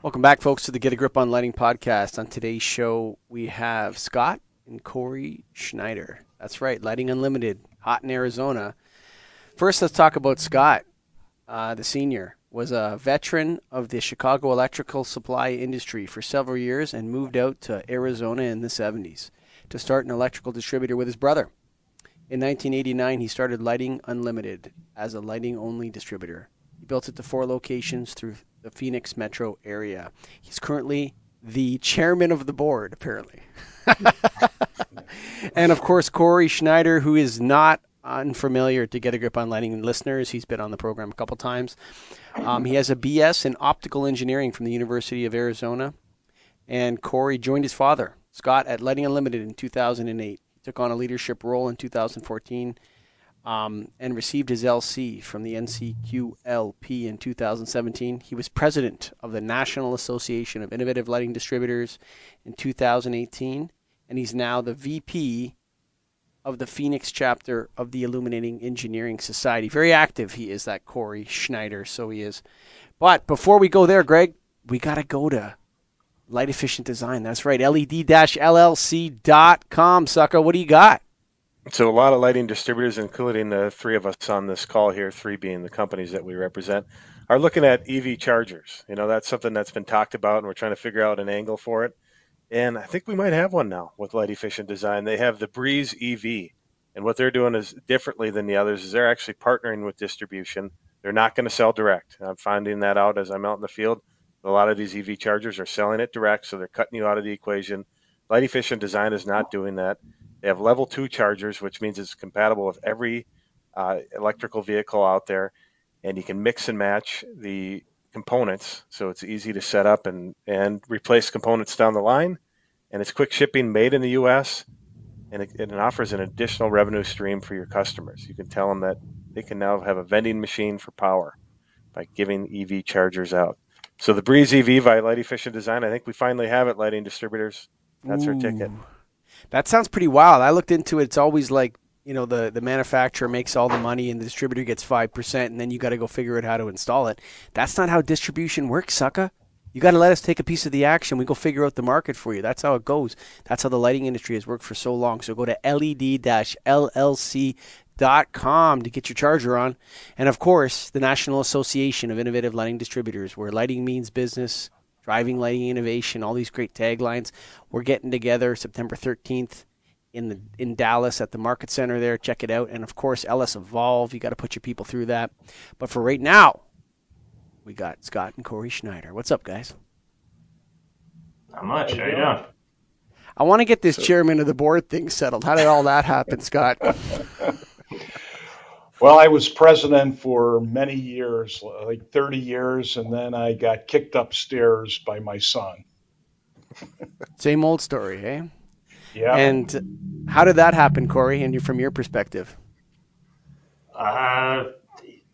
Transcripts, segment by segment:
Welcome back, folks, to the Get a Grip on Lighting podcast. On today's show, we have Scott and Corey Schneider. That's right, Lighting Unlimited, hot in Arizona. First, let's talk about Scott, uh, the senior. Was a veteran of the Chicago electrical supply industry for several years and moved out to Arizona in the 70s to start an electrical distributor with his brother. In 1989, he started Lighting Unlimited as a lighting only distributor. He built it to four locations through the Phoenix metro area. He's currently the chairman of the board, apparently. and of course, Corey Schneider, who is not unfamiliar to get a grip on lighting listeners. He's been on the program a couple times. Um, he has a BS in optical engineering from the University of Arizona. And Corey joined his father, Scott, at Lighting Unlimited in 2008. He took on a leadership role in 2014 um, and received his LC from the NCQLP in 2017. He was president of the National Association of Innovative Lighting Distributors in 2018, and he's now the VP of the Phoenix chapter of the Illuminating Engineering Society. Very active he is, that Corey Schneider, so he is. But before we go there, Greg, we got to go to light efficient design. That's right, led-llc.com, sucker. What do you got? So a lot of lighting distributors, including the three of us on this call here, three being the companies that we represent, are looking at EV chargers. You know, that's something that's been talked about, and we're trying to figure out an angle for it. And I think we might have one now with light efficient design. They have the Breeze EV, and what they're doing is differently than the others. Is they're actually partnering with distribution. They're not going to sell direct. I'm finding that out as I'm out in the field. A lot of these EV chargers are selling it direct, so they're cutting you out of the equation. Light efficient design is not doing that. They have level two chargers, which means it's compatible with every uh, electrical vehicle out there, and you can mix and match the components, so it's easy to set up and and replace components down the line. And it's quick shipping, made in the U.S., and it, it offers an additional revenue stream for your customers. You can tell them that they can now have a vending machine for power by giving EV chargers out. So the Breeze EV by Light Efficient Design, I think we finally have it, lighting distributors. That's Ooh. our ticket. That sounds pretty wild. I looked into it. It's always like you know the the manufacturer makes all the money and the distributor gets five percent, and then you got to go figure out how to install it. That's not how distribution works, sucker. You got to let us take a piece of the action. We go figure out the market for you. That's how it goes. That's how the lighting industry has worked for so long. So go to led-llc.com to get your charger on. And of course, the National Association of Innovative Lighting Distributors, where lighting means business, driving lighting innovation, all these great taglines. We're getting together September 13th in the in Dallas at the Market Center there. Check it out. And of course, LS Evolve. You got to put your people through that. But for right now, we got Scott and Corey Schneider. What's up, guys? Not much. How you doing? I want to get this chairman of the board thing settled. How did all that happen, Scott? Well, I was president for many years, like 30 years, and then I got kicked upstairs by my son. Same old story, eh? Yeah. And how did that happen, Corey, and you from your perspective? Uh,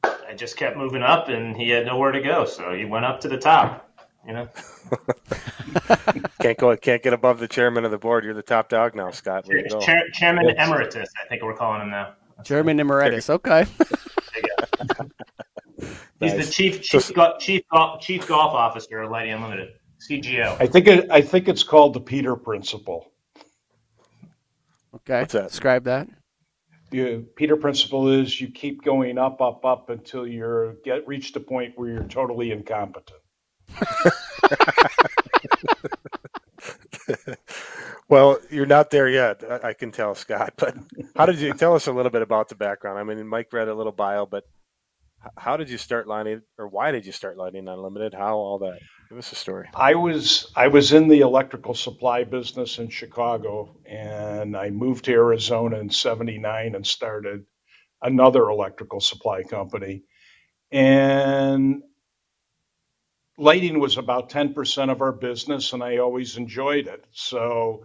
I just kept moving up, and he had nowhere to go, so he went up to the top. You know. can't go. Can't get above the chairman of the board. You're the top dog now, Scott. Chair, chairman emeritus, I think we're calling him now. German emeritus. Okay. He's nice. the chief chief go, chief golf, chief golf officer of Lighting Unlimited, CGO. I think it, I think it's called the Peter Principle. Okay. What's that? Describe that. The Peter Principle is you keep going up, up, up until you're get reached a point where you're totally incompetent. well, you're not there yet. I, can tell, Scott. But how did you tell us a little bit about the background? I mean, Mike read a little bio, but how did you start lighting, or why did you start lighting unlimited? How all that? Give us a story. I was I was in the electrical supply business in Chicago, and I moved to Arizona in '79 and started another electrical supply company. And lighting was about 10% of our business and I always enjoyed it. So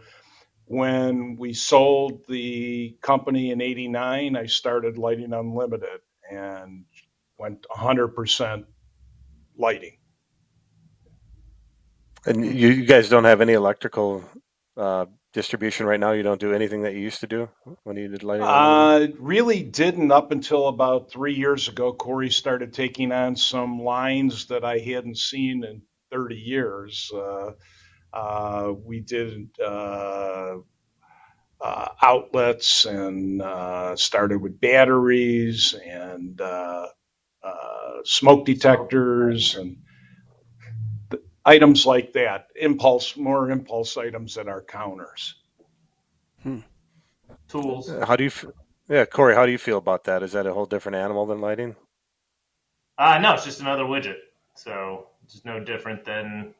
when we sold the company in 89, I started Lighting Unlimited and went 100% lighting. And you, guys don't have any electrical uh, distribution right now? You don't do anything that you used to do when you did lighting? Uh, really didn't up until about three years ago. Corey started taking on some lines that I hadn't seen in 30 years. Uh, uh, we did uh, uh, outlets and uh, started with batteries and smoke detectors and items like that. Impulse, more impulse items at our counters. Hmm. Tools. How do you? Yeah, Corey, how do you feel about that? Is that a whole different animal than lighting? Uh, no, it's just another widget. So it's no different than,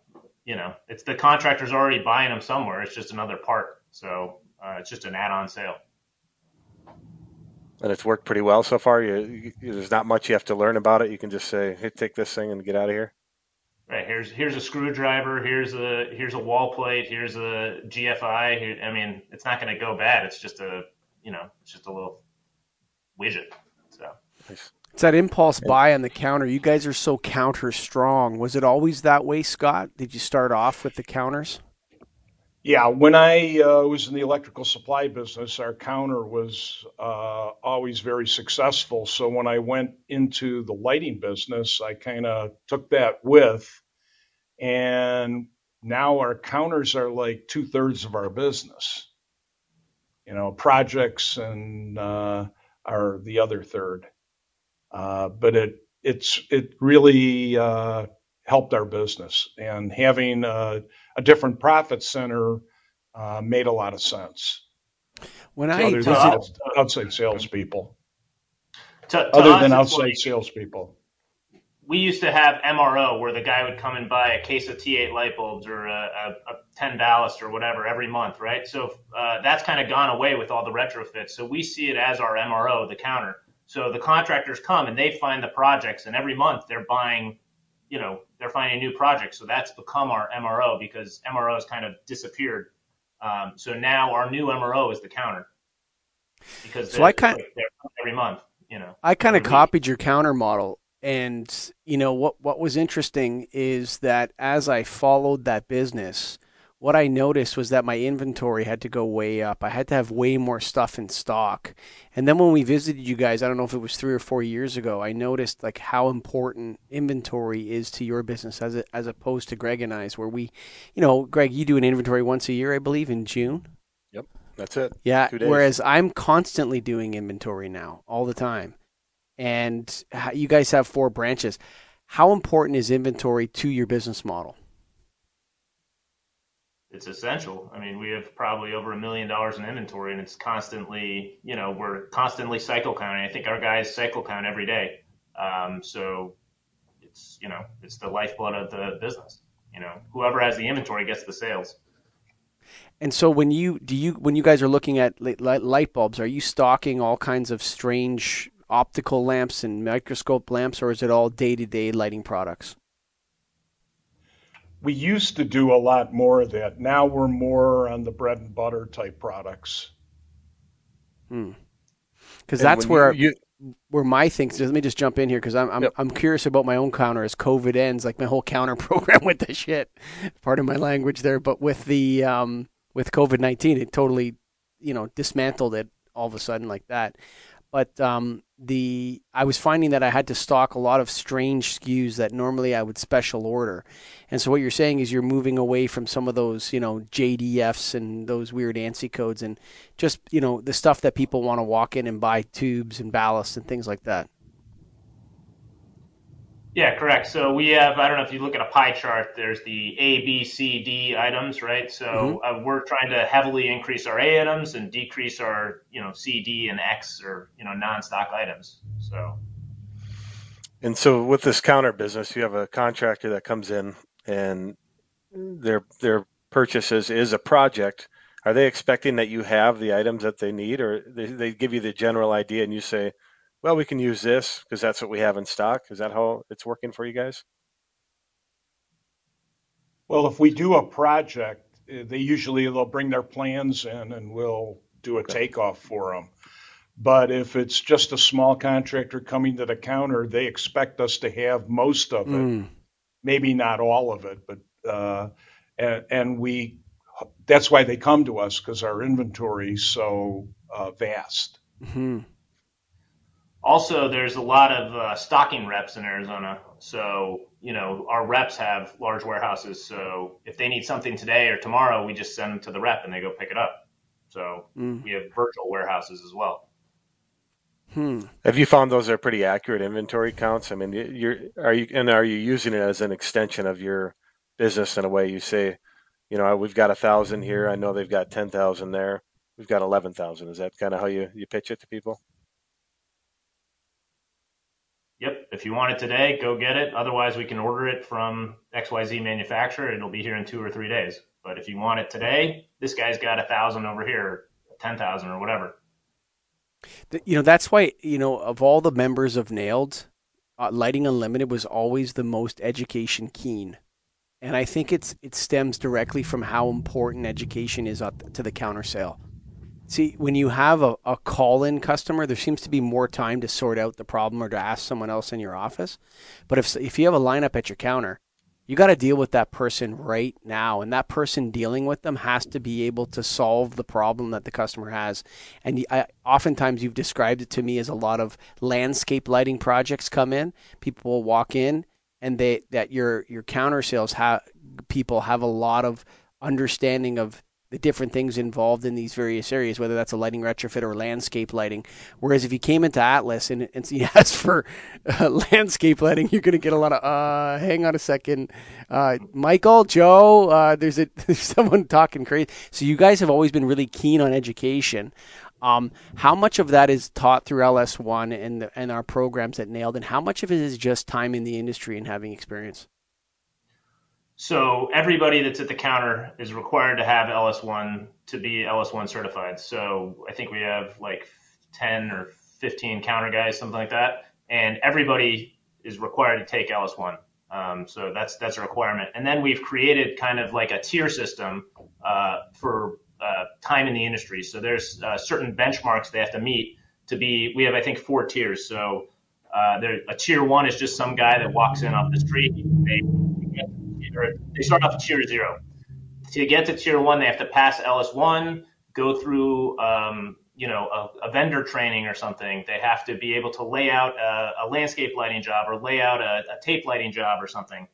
you know, it's the contractor's already buying them somewhere. It's just another part. So uh, it's just an add-on sale. And it's worked pretty well so far. You, you, there's not much you have to learn about it. You can just say, "Hey, take this thing and get out of here." Right. Here's here's a screwdriver. Here's a here's a wall plate. Here's a GFI. Here, I mean, it's not going to go bad. It's just a you know, it's just a little widget. So. It's that impulse buy on the counter. You guys are so counter strong. Was it always that way, Scott? Did you start off with the counters? Yeah, when I uh, was in the electrical supply business, our counter was uh, always very successful. So when I went into the lighting business, I kind of took that with, and now our counters are like two thirds of our business. You know, projects and uh, are the other third. Uh, but it it's it really uh, helped our business, and having a, a different profit center uh, made a lot of sense. When I other than outside salespeople, to, to other than outside like, salespeople, we used to have MRO where the guy would come and buy a case of T8 light bulbs or a, a, a 10 ballast or whatever every month, right? So uh, that's kind of gone away with all the retrofits. So we see it as our MRO, the counter. So the contractors come and they find the projects, and every month they're buying, you know, they're finding new projects. So that's become our MRO because MRO has kind of disappeared. Um, so now our new MRO is the counter because so I kind every month, you know. I kind of copied your counter model, and you know what? What was interesting is that as I followed that business what I noticed was that my inventory had to go way up. I had to have way more stuff in stock. And then when we visited you guys, I don't know if it was three or four years ago, I noticed like how important inventory is to your business as a, as opposed to Greg and I's, where we, you know, Greg, you do an inventory once a year, I believe, in June. Yep, that's it. Yeah. Whereas I'm constantly doing inventory now, all the time. And you guys have four branches. How important is inventory to your business model? It's essential. I mean, we have probably over a million dollars in inventory, and it's constantly, you know, we're constantly cycle counting. I think our guys cycle count every day. Um, so it's, you know, it's the lifeblood of the business. You know, whoever has the inventory gets the sales. And so when you do you when you guys are looking at light bulbs, are you stocking all kinds of strange optical lamps and microscope lamps, or is it all day to day lighting products? We used to do a lot more of that. Now we're more on the bread and butter type products. Hmm. Because that's where you, you, where my thing. Let me just jump in here because I'm I'm, yep. I'm curious about my own counter as COVID ends. Like my whole counter program with the shit. Part of my language there, but with the um with COVID nineteen, it totally you know dismantled it all of a sudden like that. But um, the I was finding that I had to stock a lot of strange SKUs that normally I would special order. And so what you're saying is you're moving away from some of those, you know, JDFs and those weird ANSI codes and just, you know, the stuff that people want to walk in and buy tubes and ballasts and things like that. Yeah, correct. So we have, I don't know if you look at a pie chart, there's the A, B, C, D items, right? So mm-hmm. uh, we're trying to heavily increase our A items and decrease our, you know, C, D, and X or, you know, non-stock items. So. And so with this counter business, you have a contractor that comes in and their their purchases is a project. Are they expecting that you have the items that they need, or they, they give you the general idea and you say, well, we can use this because that's what we have in stock. Is that how it's working for you guys? Well, if we do a project, eh, they usually they'll bring their plans in and we'll do a okay. takeoff for them. But if it's just a small contractor coming to the counter, they expect us to have most of it, mm. maybe not all of it, but uh, and, and, we that's why they come to us because our inventory is so uh, vast. Mm-hmm. Also, there's a lot of uh, stocking reps in Arizona. So you know, our reps have large warehouses, so if they need something today or tomorrow, we just send them to the rep and they go pick it up. So mm. we have virtual warehouses as well. Hmm. Have you found those are pretty accurate inventory counts? I mean, you're are you and are you using it as an extension of your business in a way? You say, you know, we've got a thousand here. I know they've got ten thousand there. We've got eleven thousand. Is that kind of how you you pitch it to people? Yep. If you want it today, go get it. Otherwise, we can order it from XYZ manufacturer. It'll be here in two or three days. But if you want it today, this guy's got a thousand over here, ten thousand or whatever. You know, that's why, you know, of all the members of NAILD, uh, Lighting Unlimited was always the most education keen. And I think it's it stems directly from how important education is to the counter sale. See, when you have a, a call in customer, there seems to be more time to sort out the problem or to ask someone else in your office. But if, if you have a lineup at your counter you got to deal with that person right now and that person dealing with them has to be able to solve the problem that the customer has and I, oftentimes you've described it to me as a lot of landscape lighting projects come in people will walk in and they that your your counter sales have people have a lot of understanding of the different things involved in these various areas, whether that's a lighting retrofit or landscape lighting. Whereas if you came into Atlas and, and you asked for uh, landscape lighting, you're going to get a lot of, uh, hang on a second, uh, Michael, Joe, uh, there's, a, there's someone talking crazy. So you guys have always been really keen on education. Um, how much of that is taught through LS1 and, and our programs at NAILD, and how much of it is just time in the industry and having experience? So everybody that's at the counter is required to have LS1 to be LS1 certified. So I think we have like 10 or 15 counter guys, something like that, and everybody is required to take LS1. Um, so that's that's a requirement. And then we've created kind of like a tier system uh, for uh, time in the industry. So there's uh, certain benchmarks they have to meet to be. We have I think four tiers. So uh, there, a tier one is just some guy that walks in off the street. They or they start off at tier zero. To get to tier one, they have to pass LS1, go through, um, you know, a, a, vendor training or something. They have to be able to lay out a, a landscape lighting job or lay out a, a tape lighting job or something.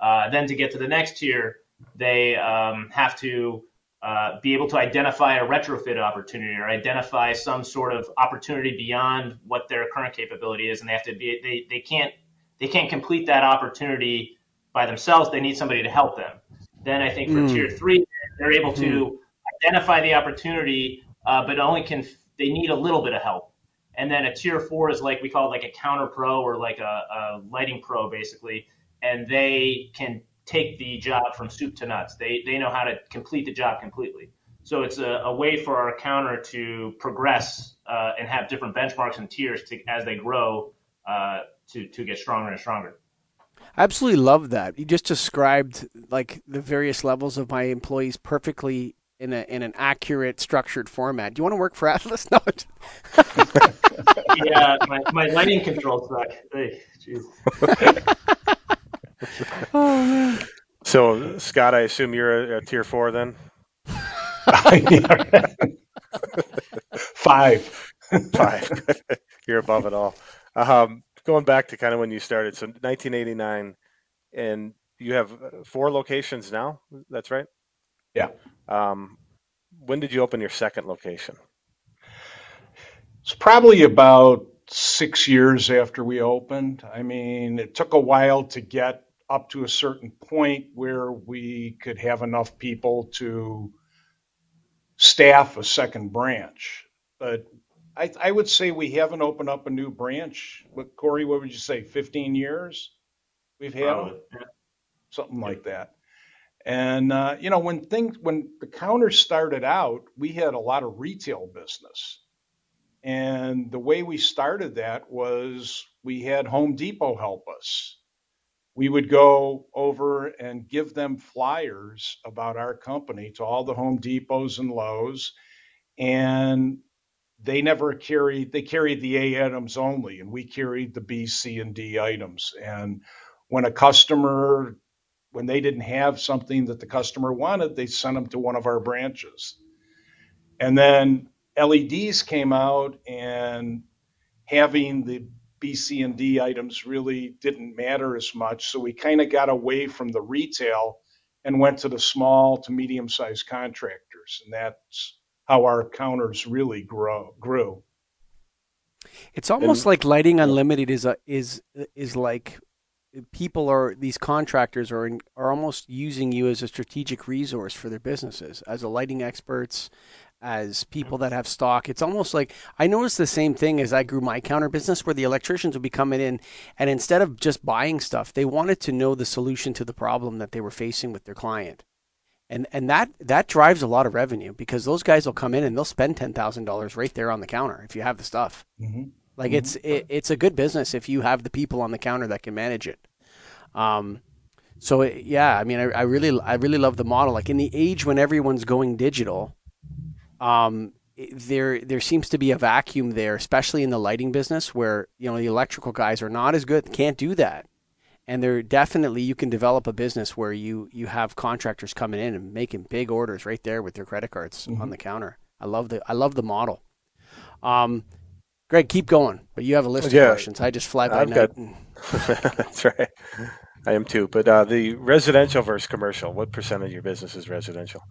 Uh, then to get to the next tier, they um, have to uh, be able to identify a retrofit opportunity or identify some sort of opportunity beyond what their current capability is, and they have to be they, they can't they can't complete that opportunity by themselves. They need somebody to help them. Then I think for mm. tier three, they're able to mm. identify the opportunity, uh, but only can they need a little bit of help. And then a tier four is like we call it like a counter pro or like a, a lighting pro basically, and they can take the job from soup to nuts. They they know how to complete the job completely. So it's a, a way for our counter to progress uh, and have different benchmarks and tiers to, as they grow uh, to to get stronger and stronger. I absolutely love that. You just described like the various levels of my employees perfectly in a in an accurate, structured format. Do you want to work for Atlas? No. yeah, my, my lighting control suck. Hey, oh man. So Scott, I assume you're a, a tier four then. Five. Five. you're above it all. Um, going back to kind of when you started, so 1989, and you have uh, four locations now. That's right. Yeah. Um, when did you open your second location? It's probably about six years after we opened. I mean, it took a while to get up to a certain point where we could have enough people to staff a second branch. But I, I would say we haven't opened up a new branch. But Corey, what would you say? Fifteen years we've had something like that. And uh, you know, when things when the counter started out, we had a lot of retail business, and the way we started that was we had Home Depot help us. We would go over and give them flyers about our company to all the Home Depots and Lowe's, and they never carried they carried the A items only, and we carried the B, C, and D items. And when a customer when they didn't have something that the customer wanted, they sent them to one of our branches. And then LEDs came out, and having the B, C, and D items really didn't matter as much. So we kind of got away from the retail and went to the small to medium sized contractors. And that's how our counters really grow, grew. It's almost and, like Lighting Unlimited is a, is is like people are these contractors are in, are almost using you as a strategic resource for their businesses as a lighting experts as people that have stock. It's almost like i noticed the same thing as i grew my counter business where the electricians would be coming in and instead of just buying stuff they wanted to know the solution to the problem that they were facing with their client and and that that drives a lot of revenue because those guys will come in and they'll spend $10000 right there on the counter if you have the stuff mm-hmm. Like mm-hmm. it's it, it's a good business if you have the people on the counter that can manage it. Um, so it, yeah, I mean, I, I, really I really love the model. Like in the age when everyone's going digital, um, there there seems to be a vacuum there, especially in the lighting business, where you know the electrical guys are not as good, can't do that, and there definitely you can develop a business where you you have contractors coming in and making big orders right there with their credit cards mm-hmm. on the counter. I love the I love the model. Um, Greg, keep going. But you have a list yeah, of questions. I just fly by I've night. Got, that's right. I am too. But uh, the residential versus commercial, what percent of your business is residential?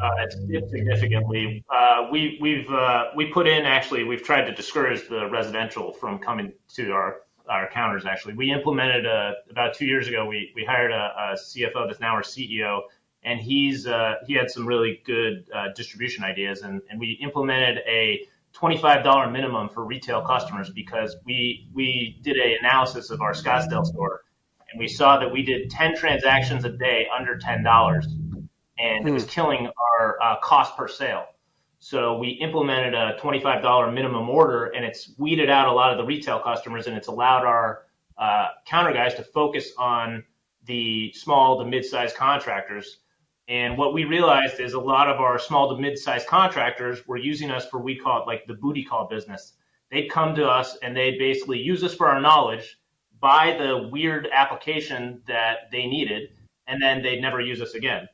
Uh, it's, it's, significantly. Uh, we we've uh, we put in actually we've tried to discourage the residential from coming to our our counters. Actually, we implemented a, uh, about two years ago. We we hired a, a CFO that's now our CEO, and he's uh, he had some really good uh, distribution ideas, and and we implemented a $25 minimum for retail customers because we we did an analysis of our Scottsdale store and we saw that we did 10 transactions a day under $10 and it was hmm. killing our uh, cost per sale. So we implemented a $25 minimum order and it's weeded out a lot of the retail customers and it's allowed our uh, counter guys to focus on the small to mid-sized contractors and what we realized is a lot of our small to mid-sized contractors were using us for we call it like the booty call business. They'd come to us and they'd basically use us for our knowledge, buy the weird application that they needed, and then they'd never use us again.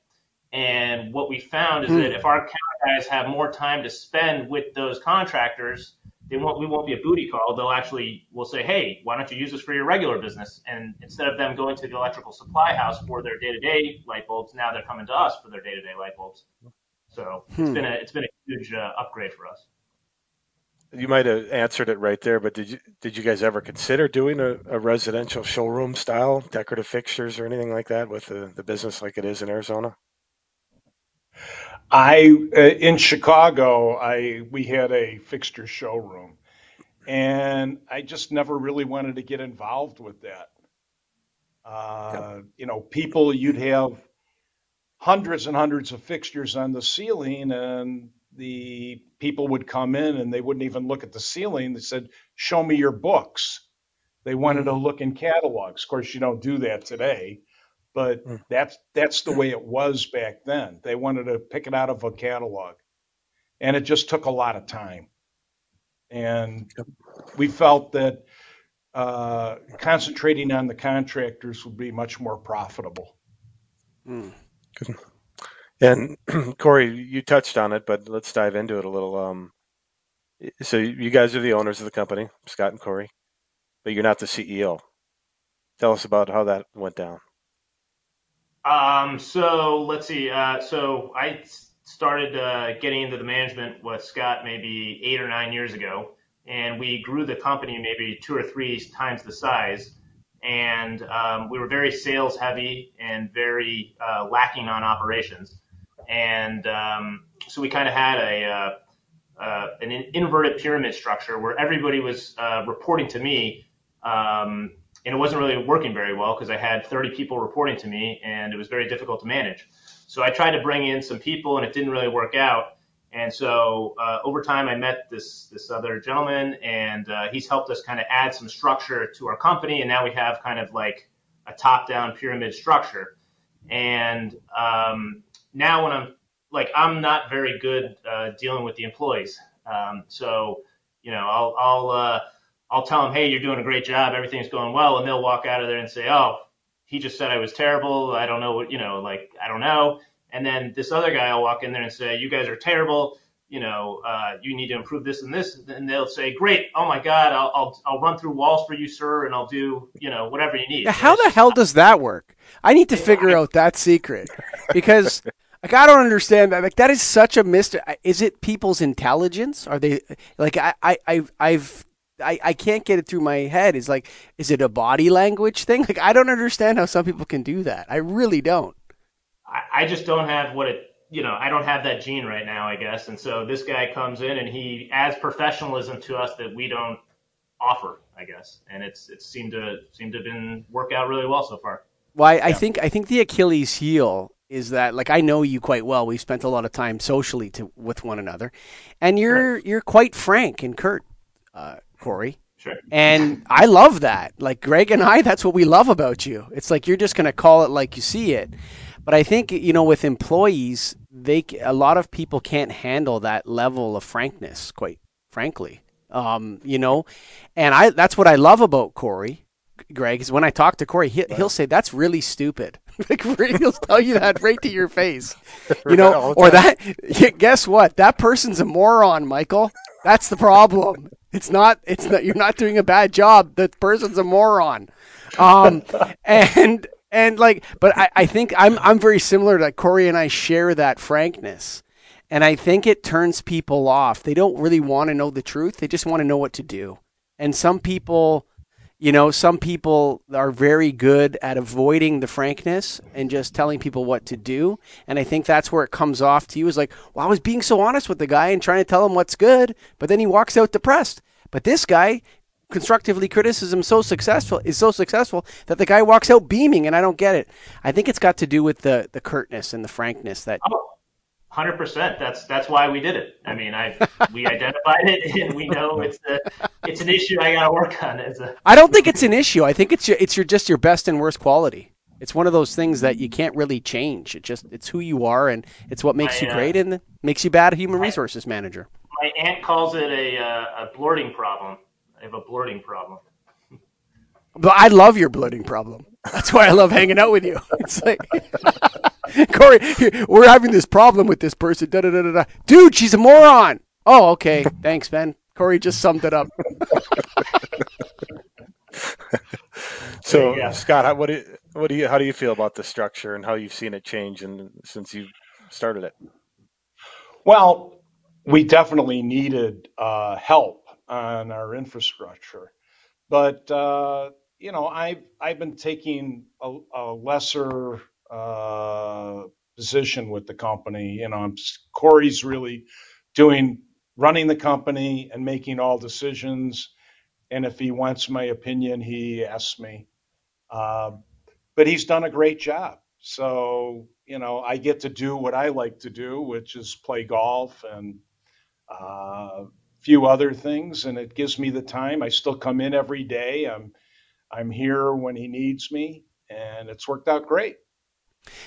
And what we found is hmm. that if our guys have more time to spend with those contractors, they won't we won't be a booty call. They'll actually we'll say, hey, why don't you use this for your regular business? And instead of them going to the electrical supply house for their day to day light bulbs, now they're coming to us for their day to day light bulbs. So hmm. it's been a it's been a huge uh, upgrade for us. You might have answered it right there, but did you did you guys ever consider doing a, a residential showroom style decorative fixtures or anything like that with the, the business like it is in Arizona? I uh, in Chicago, I we had a fixture showroom, and I just never really wanted to get involved with that. Uh, You know, people you'd have hundreds and hundreds of fixtures on the ceiling, and the people would come in and they wouldn't even look at the ceiling. They said, "Show me your books." They wanted to mm-hmm. look in catalogs. Of course, you don't do that today but mm. that's that's the way it was back then. They wanted to pick it out of a catalog, and it just took a lot of time. And we felt that uh, concentrating on the contractors would be much more profitable. Mm. Good. And Corey, you touched on it, but let's dive into it a little. Um, so you guys are the owners of the company, Scott and Corey, but you're not the CEO. Tell us about how that went down. Um, so let's see. Uh, so I started uh, getting into the management with Scott maybe eight or nine years ago, and we grew the company maybe two or three times the size. And um, we were very sales heavy and very uh, lacking on operations. And um, so we kind of had a uh, uh, an inverted pyramid structure where everybody was uh, reporting to me um, and it wasn't really working very well because I had 30 people reporting to me and it was very difficult to manage. So I tried to bring in some people and it didn't really work out. And so uh, over time, I met this this other gentleman, and uh, he's helped us kind of add some structure to our company. And now we have kind of like a top-down pyramid structure. And um, now when I'm like, I'm not very good uh, dealing with the employees. Um, so you know, I'll I'll uh, I'll tell them, hey, you're doing a great job, everything's going well, and they'll walk out of there and say, oh, he just said I was terrible. I don't know what, you know, like I don't know. And then this other guy will walk in there and say, you guys are terrible. you know, uh, you need to improve this and this, and they'll say, great, oh my God, I'll, I'll, I'll run through walls for you, sir, and I'll do, you know, whatever you need. How the hell does that work? I need to figure out that secret because like I don't understand that. Like that is such a mystery. Is it people's intelligence? Are they like I I I've, I've I, I can't get it through my head. Is like, is it a body language thing? Like, I don't understand how some people can do that. I really don't. I, I just don't have what it, you know, I don't have that gene right now, I guess. And so this guy comes in and he adds professionalism to us that we don't offer, I guess. And it's it seemed to seemed to have been work out really well so far. Well, I, yeah. I think I think the Achilles heel is that like I know you quite well. We've spent a lot of time socially to, with one another, and you're right. you're quite frank and curt. Uh, Corey. Sure. And I love that. Like Greg and I, that's what we love about you. It's like you're just going to call it like you see it. But I think you know with employees, they a lot of people can't handle that level of frankness. Quite frankly, um, you know, and I that's what I love about Corey. Greg is when I talk to Corey, he, will say that's really stupid. like he'll tell you that right to your face, you know, or that. Guess what? That person's a moron, Michael. That's the problem. It's not. It's not. You're not doing a bad job. The person's a moron. Um, and and like, but I, I think I'm I'm very similar to Corey and I share that frankness, and I think it turns people off. They don't really want to know the truth. They just want to know what to do. And some people, you know, some people are very good at avoiding the frankness and just telling people what to do. And I think that's where it comes off to you is like, well, I was being so honest with the guy and trying to tell him what's good, but then he walks out depressed. But this guy, constructively criticism so successful is so successful that the guy walks out beaming and I don't get it. I think it's got to do with the the curtness and the frankness that Hundred percent. That's that's why we did it. I mean, I we identified it, and we know it's a it's an issue I got to work on. As a I don't think it's an issue. I think it's your it's your just your best and worst quality. It's one of those things that you can't really change. It just it's who you are, and it's what makes I, you great, uh, and makes you bad human resources manager. My aunt calls it a uh, a blurting problem. I have a blurting problem. But I love your blurting problem. That's why I love hanging out with you. It's like. Corey, we're having this problem with this person. Da, da, da, da. Dude, she's a moron. Oh, okay. Thanks, man. Corey just summed it up. so, yeah. Scott, what do you, what do you, how do you feel about the structure and how you've seen it change and since you started it? Well, we definitely needed uh, help on our infrastructure, but uh, you know, I've I've been taking a, a lesser uh, position with the company. You know, I'm, Corey's really doing running the company and making all decisions. And if he wants my opinion, he asks me. Uh, but he's done a great job. So you know, I get to do what I like to do, which is play golf and a uh, few other things, and it gives me the time. I still come in every day. I'm I'm here when he needs me, and it's worked out great.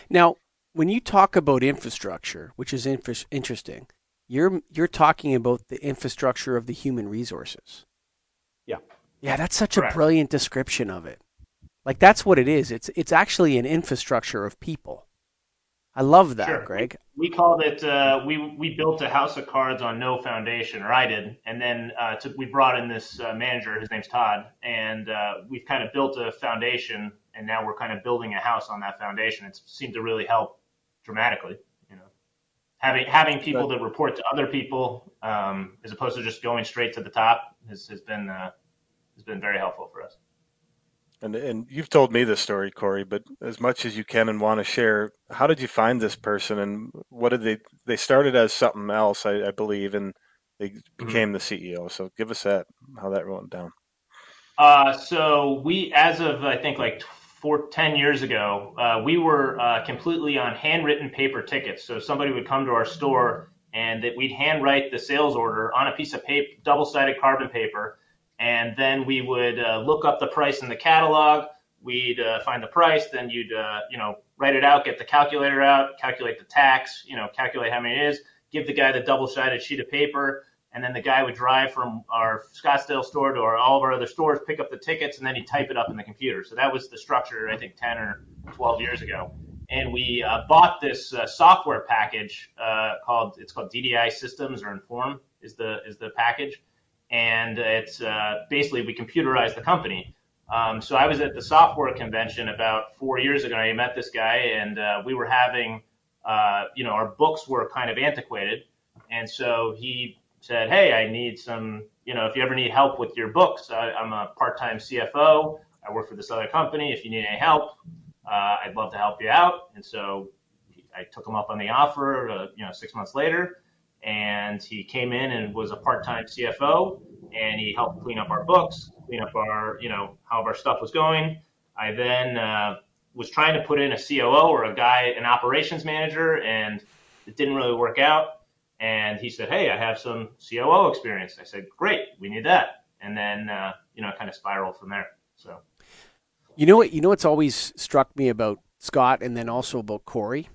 Now, when you talk about infrastructure, which is infra- interesting, you're you're talking about the infrastructure of the human resources. Yeah. Yeah, that's such Correct. a brilliant description of it. Like that's what it is. It's it's actually an infrastructure of people. I love that, sure. Greg. We, we called it. Uh, we we built a house of cards on no foundation, or I did, and then uh, to, we brought in this uh, manager. His name's Todd, and uh, we've kind of built a foundation and now we're kind of building a house on that foundation. It seemed to really help dramatically. You know, having having people that report to other people um, as opposed to just going straight to the top has, has been uh, has been very helpful for us. And and you've told me this story, Corey, but as much as you can and want to share, how did you find this person, and what did they? They started as something else, I, I believe, and they mm-hmm. became mm-hmm. the CEO. So give us that, how that went down. Uh, so we, as of I think like four, 10 years ago, uh, we were uh, completely on handwritten paper tickets. So somebody would come to our store and that we'd handwrite the sales order on a piece of paper, double-sided carbon paper, and then we would uh, look up the price in the catalog. We'd uh, find the price, then you'd uh, you know write it out, get the calculator out, calculate the tax, you know calculate how many it is, give the guy the double-sided sheet of paper, and then the guy would drive from our Scottsdale store to our, all of our other stores, pick up the tickets, and then he'd type it up in the computer. So that was the structure, I think, 10 or 12 years ago. and we uh, bought this uh, software package uh, called it's called DDI Systems or Inform is the is the package, and it's uh, basically we computerized the company. Um, so I was at the software convention about four years ago. I met this guy, and uh, we were having, uh, you know, our books were kind of antiquated, and so he said, "Hey, I need some, you know, if you ever need help with your books, I, I'm a part-time CFO. I work for this other company. If you need any help, uh, I'd love to help you out." And so I took him up on the offer. Uh, you know, six months later, and he came in and was a part-time CFO, and he helped clean up our books, clean up our, you know, how our stuff was going. I then uh, was trying to put in a COO or a guy, an operations manager, and it didn't really work out. And he said, "Hey, I have some COO experience." I said, "Great, we need that." And then, uh, you know, kind of spiraled from there. So, you know what? You know what's always struck me about Scott, and then also about Corey,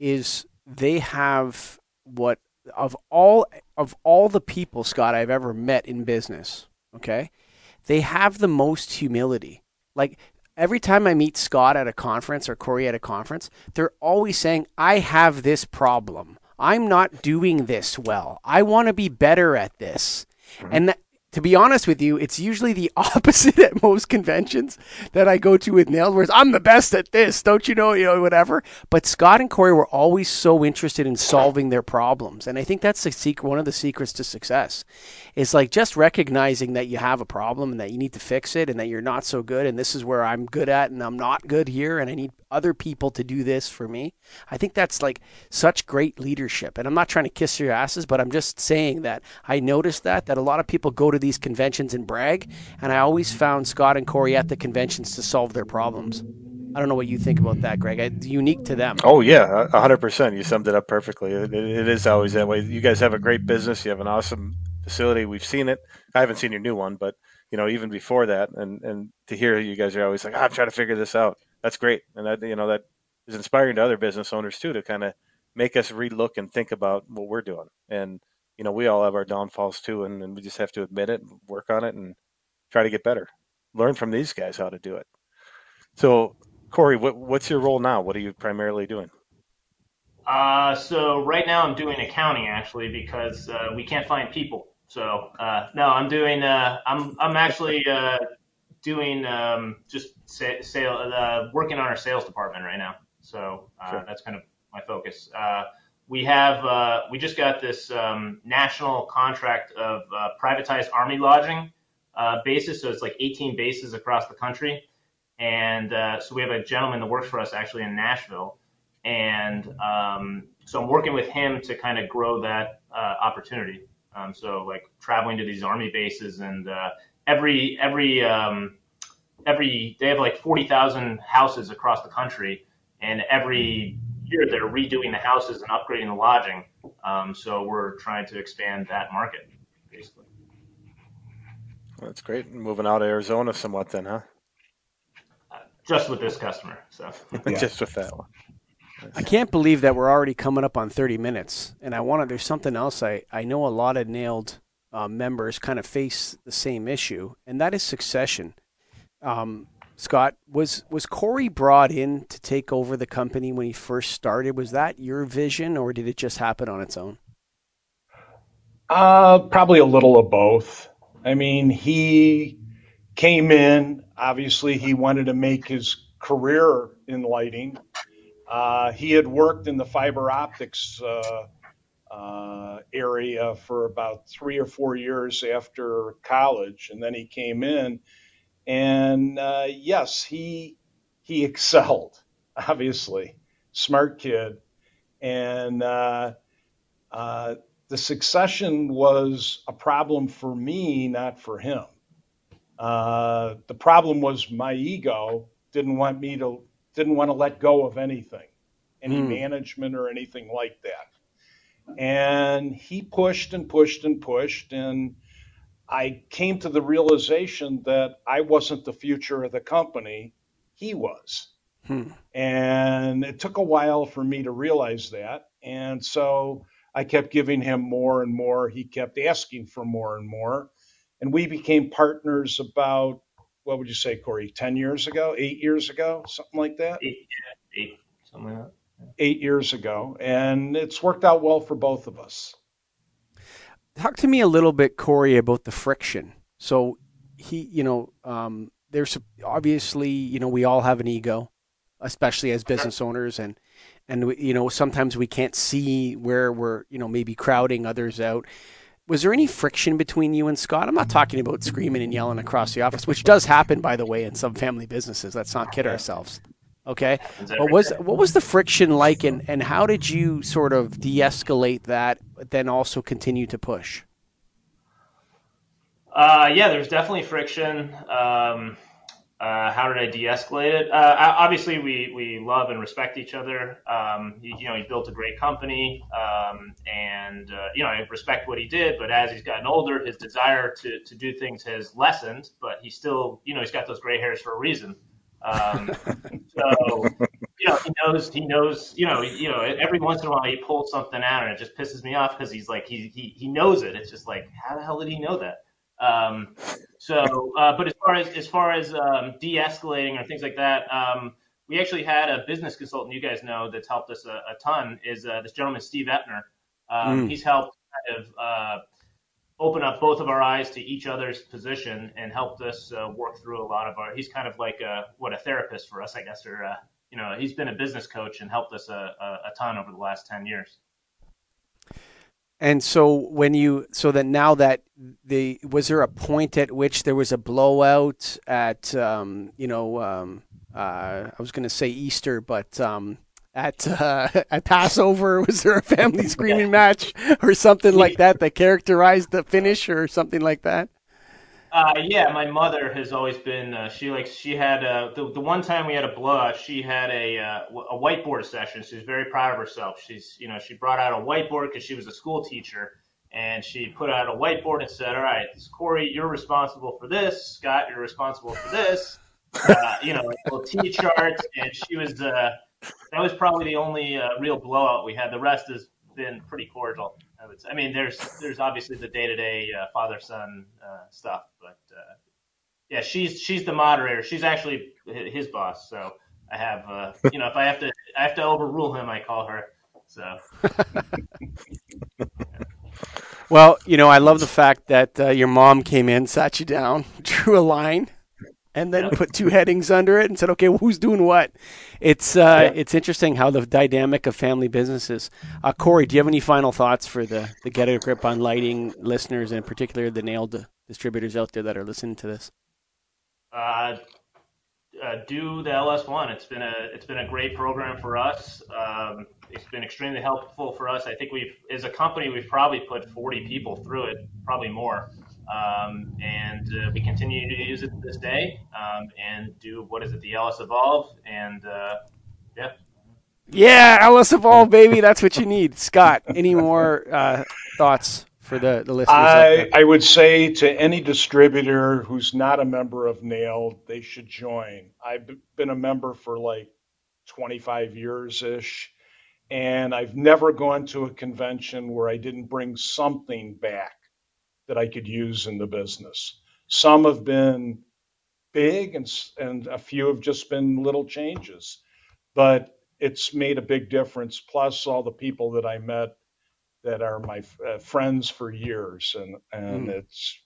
is they have what of all of all the people, Scott, I've ever met in business, okay, they have the most humility. Like every time I meet Scott at a conference or Corey at a conference, they're always saying, I have this problem. I'm not doing this well. I want to be better at this. Mm-hmm. And that, to be honest with you, it's usually the opposite at most conventions that I go to with NAILD, where I'm the best at this, don't you know, you know, whatever. But Scott and Corey were always so interested in solving their problems, and I think that's the secret, one of the secrets to success, is like just recognizing that you have a problem and that you need to fix it, and that you're not so good, and this is where I'm good at, and I'm not good here, and I need other people to do this for me. I think that's like such great leadership. And I'm not trying to kiss your asses, but I'm just saying that I noticed that that a lot of people go to these conventions and brag, and I always found Scott and Corey at the conventions to solve their problems. I don't know what you think about that, Greg. It's unique to them. Oh yeah, hundred percent. You summed it up perfectly. It, it is always that way. You guys have a great business. You have an awesome facility. We've seen it. I haven't seen your new one, but you know, even before that, and and to hear you guys are always like, oh, I'm trying to figure this out that's great, and that you know that is inspiring to other business owners too to kind of make us relook and think about what we're doing. And you know, we all have our downfalls too, and, and we just have to admit it, work on it, and try to get better. Learn from these guys how to do it. So, Corey, what, what's your role now? What are you primarily doing? Uh, so right now I'm doing accounting actually because uh, we can't find people. So uh, no, I'm doing. Uh, I'm I'm actually uh, doing um, just sale, uh, working on our sales department right now. So uh, sure. that's kind of my focus. Uh, we have uh, we just got this um, national contract of uh, privatized army lodging uh, bases. So it's like 18 bases across the country, and so we have a gentleman that works for us actually in Nashville, and um, so I'm working with him to kind of grow that opportunity. Um, so like traveling to these army bases and every every um, every they have like forty thousand houses across the country, and every year they're redoing the houses and upgrading the lodging. Um, so we're trying to expand that market, basically. that's great. Moving out of Arizona somewhat, then, huh? Uh, just with this customer, so yeah. just with that one. I can't believe that we're already coming up on 30 minutes, and I want to. There's something else I I know a lot of NAILD uh, members kind of face the same issue, and that is succession. Um, Scott, was was Corey brought in to take over the company when he first started? Was that your vision, or did it just happen on its own? Uh, probably a little of both. I mean, he came in. Obviously, he wanted to make his career in lighting. Uh, he had worked in the fiber optics uh, area for about three or four years after college, and then he came in, and uh, yes, he he excelled. Obviously, smart kid, and uh, uh, the succession was a problem for me, not for him. Uh, the problem was my ego didn't want me to didn't want to let go of anything, any mm. management or anything like that and he pushed and pushed and pushed. And I came to the realization that I wasn't the future of the company, he was. Hmm. And it took a while for me to realize that. And so I kept giving him more and more. He kept asking for more and more. And we became partners about, what would you say, Corey, 10 years ago, eight years ago, something like that? Eight, eight something like that. Eight years ago, and it's worked out well for both of us. Talk to me a little bit, Corey, about the friction. So he, you know, um, there's obviously, you know, we all have an ego, especially as business owners, and and you know, sometimes we can't see where we're, you know, maybe crowding others out. Was there any friction between you and Scott? I'm not talking about screaming and yelling across the office, which does happen, by the way, in some family businesses. Let's not kid ourselves. Okay, what was what was the friction like, and and how did you sort of de-escalate that, but then also continue to push? Uh, yeah, there's definitely friction. Um, uh, how did I de-escalate it? Uh, obviously, we we love and respect each other. Um, he, you know, he built a great company, um, and uh, you know, I respect what he did. But as he's gotten older, his desire to to do things has lessened. But he still, you know, he's got those gray hairs for a reason. Um, so you know, he knows he knows. You know, you know, every once in a while he pulls something out, and it just pisses me off because he's like he he he knows it. It's just like how the hell did he know that? Um, so, uh, but as far as as far as um, de-escalating or things like that, um, we actually had a business consultant you guys know that's helped us a, a ton. Is uh, this gentleman Steve Epner? Um, mm. He's helped kind of uh, open up both of our eyes to each other's position and helped us uh, work through a lot of our. He's kind of like a, what a therapist for us, I guess, or uh, you know, he's been a business coach and helped us a, a, a ton over the last ten years. And so when you so that now that the was there a point at which there was a blowout at um, you know um, uh, I was going to say Easter, but um, at uh, at Passover was there a family screaming match or something like that that characterized the finish or something like that? Uh, yeah, my mother has always been. Uh, she like she had uh, the the one time we had a blowout. She had a uh, a whiteboard session. She's very proud of herself. She's you know she brought out a whiteboard because she was a school teacher, and she put out a whiteboard and said, "All right, Corey, you're responsible for this. Scott, you're responsible for this. Uh, you know, a little T charts." And she was uh, that was probably the only uh, real blowout we had. The rest has been pretty cordial. I would say. I mean, there's there's obviously the day to day father son uh, stuff, but uh, yeah, she's she's the moderator. She's actually his boss, so I have uh, you know if I have to I have to overrule him, I call her. So. well, you know, I love the fact that uh, your mom came in, sat you down, drew a line, and then put two headings under it and said, "Okay, well, who's doing what?" It's uh, yeah. it's interesting how the dynamic of family businesses. Uh, Corey, do you have any final thoughts for the the Get a Grip on Lighting listeners, and in particular the NAILD distributors out there that are listening to this? Uh, uh, do the LS1. It's been a it's been a great program for us. Um, it's been extremely helpful for us. I think we've, as a company, we've probably put 40 people through it, probably more. Um, and uh, we continue to use it to this day um, and do what is it, the LS Evolve, and uh, yeah. Yeah, LS Evolve, baby. That's what you need. Scott, any more uh, thoughts for the, the listeners? I, I would say to any distributor who's not a member of Nail, they should join. I've been a member for like 25 years ish, and I've never gone to a convention where I didn't bring something back that I could use in the business. Some have been big and, and a few have just been little changes, but it's made a big difference. Plus, all the people that I met that are my uh, friends for years, and and mm. it's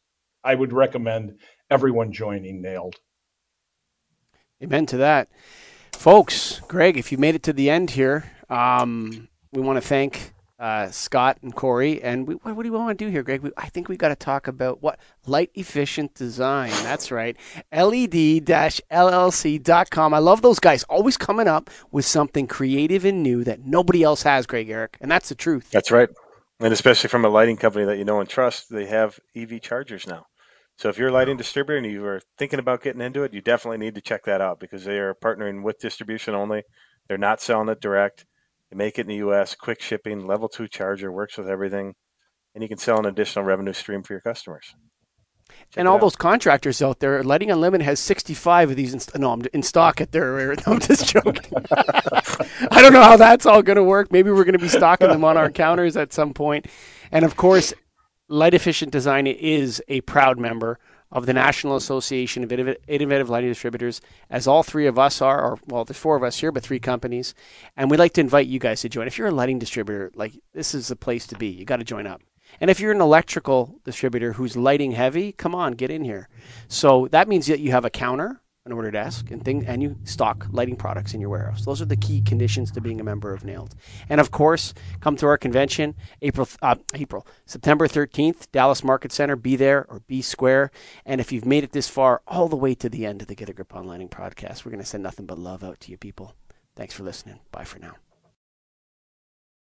I would recommend everyone joining NAILD. Amen to that, folks. Greg, if you made it to the end here, um, we want to thank uh, Scott and Corey. And we, what, what, do we want to do here, Greg? We, I think we got to talk about what light efficient design. That's right. LED-LLC.com. I love those guys. Always coming up with something creative and new that nobody else has, Greg Eric. And that's the truth. That's right. And especially from a lighting company that you know and trust, they have EV chargers now. So if you're a lighting distributor and you are thinking about getting into it, you definitely need to check that out because they are partnering with distribution only. They're not selling it direct they make it in the U.S. Quick shipping, level two charger, works with everything, and you can sell an additional revenue stream for your customers. Check and all out. those contractors out there, Lighting Unlimited has 65 of these in, no, in stock at their. No, I'm just joking. I don't know how that's all going to work. Maybe we're going to be stocking them on our counters at some point. And of course, Light Efficient Design is a proud member of the National Association of Innovative Lighting Distributors, as all three of us are, or well, there's four of us here, but three companies. And we'd like to invite you guys to join. If you're a lighting distributor, like this is the place to be. You got to join up. And if you're an electrical distributor who's lighting heavy, come on, get in here. So that means that you have a counter an order desk and thing, and you stock lighting products in your warehouse. Those are the key conditions to being a member of NAILD. And of course, come to our convention, April, uh, April, September 13th, Dallas Market Center. Be there or be square. And if you've made it this far, all the way to the end of the Get a Grip on Lighting podcast, we're going to send nothing but love out to you people. Thanks for listening. Bye for now.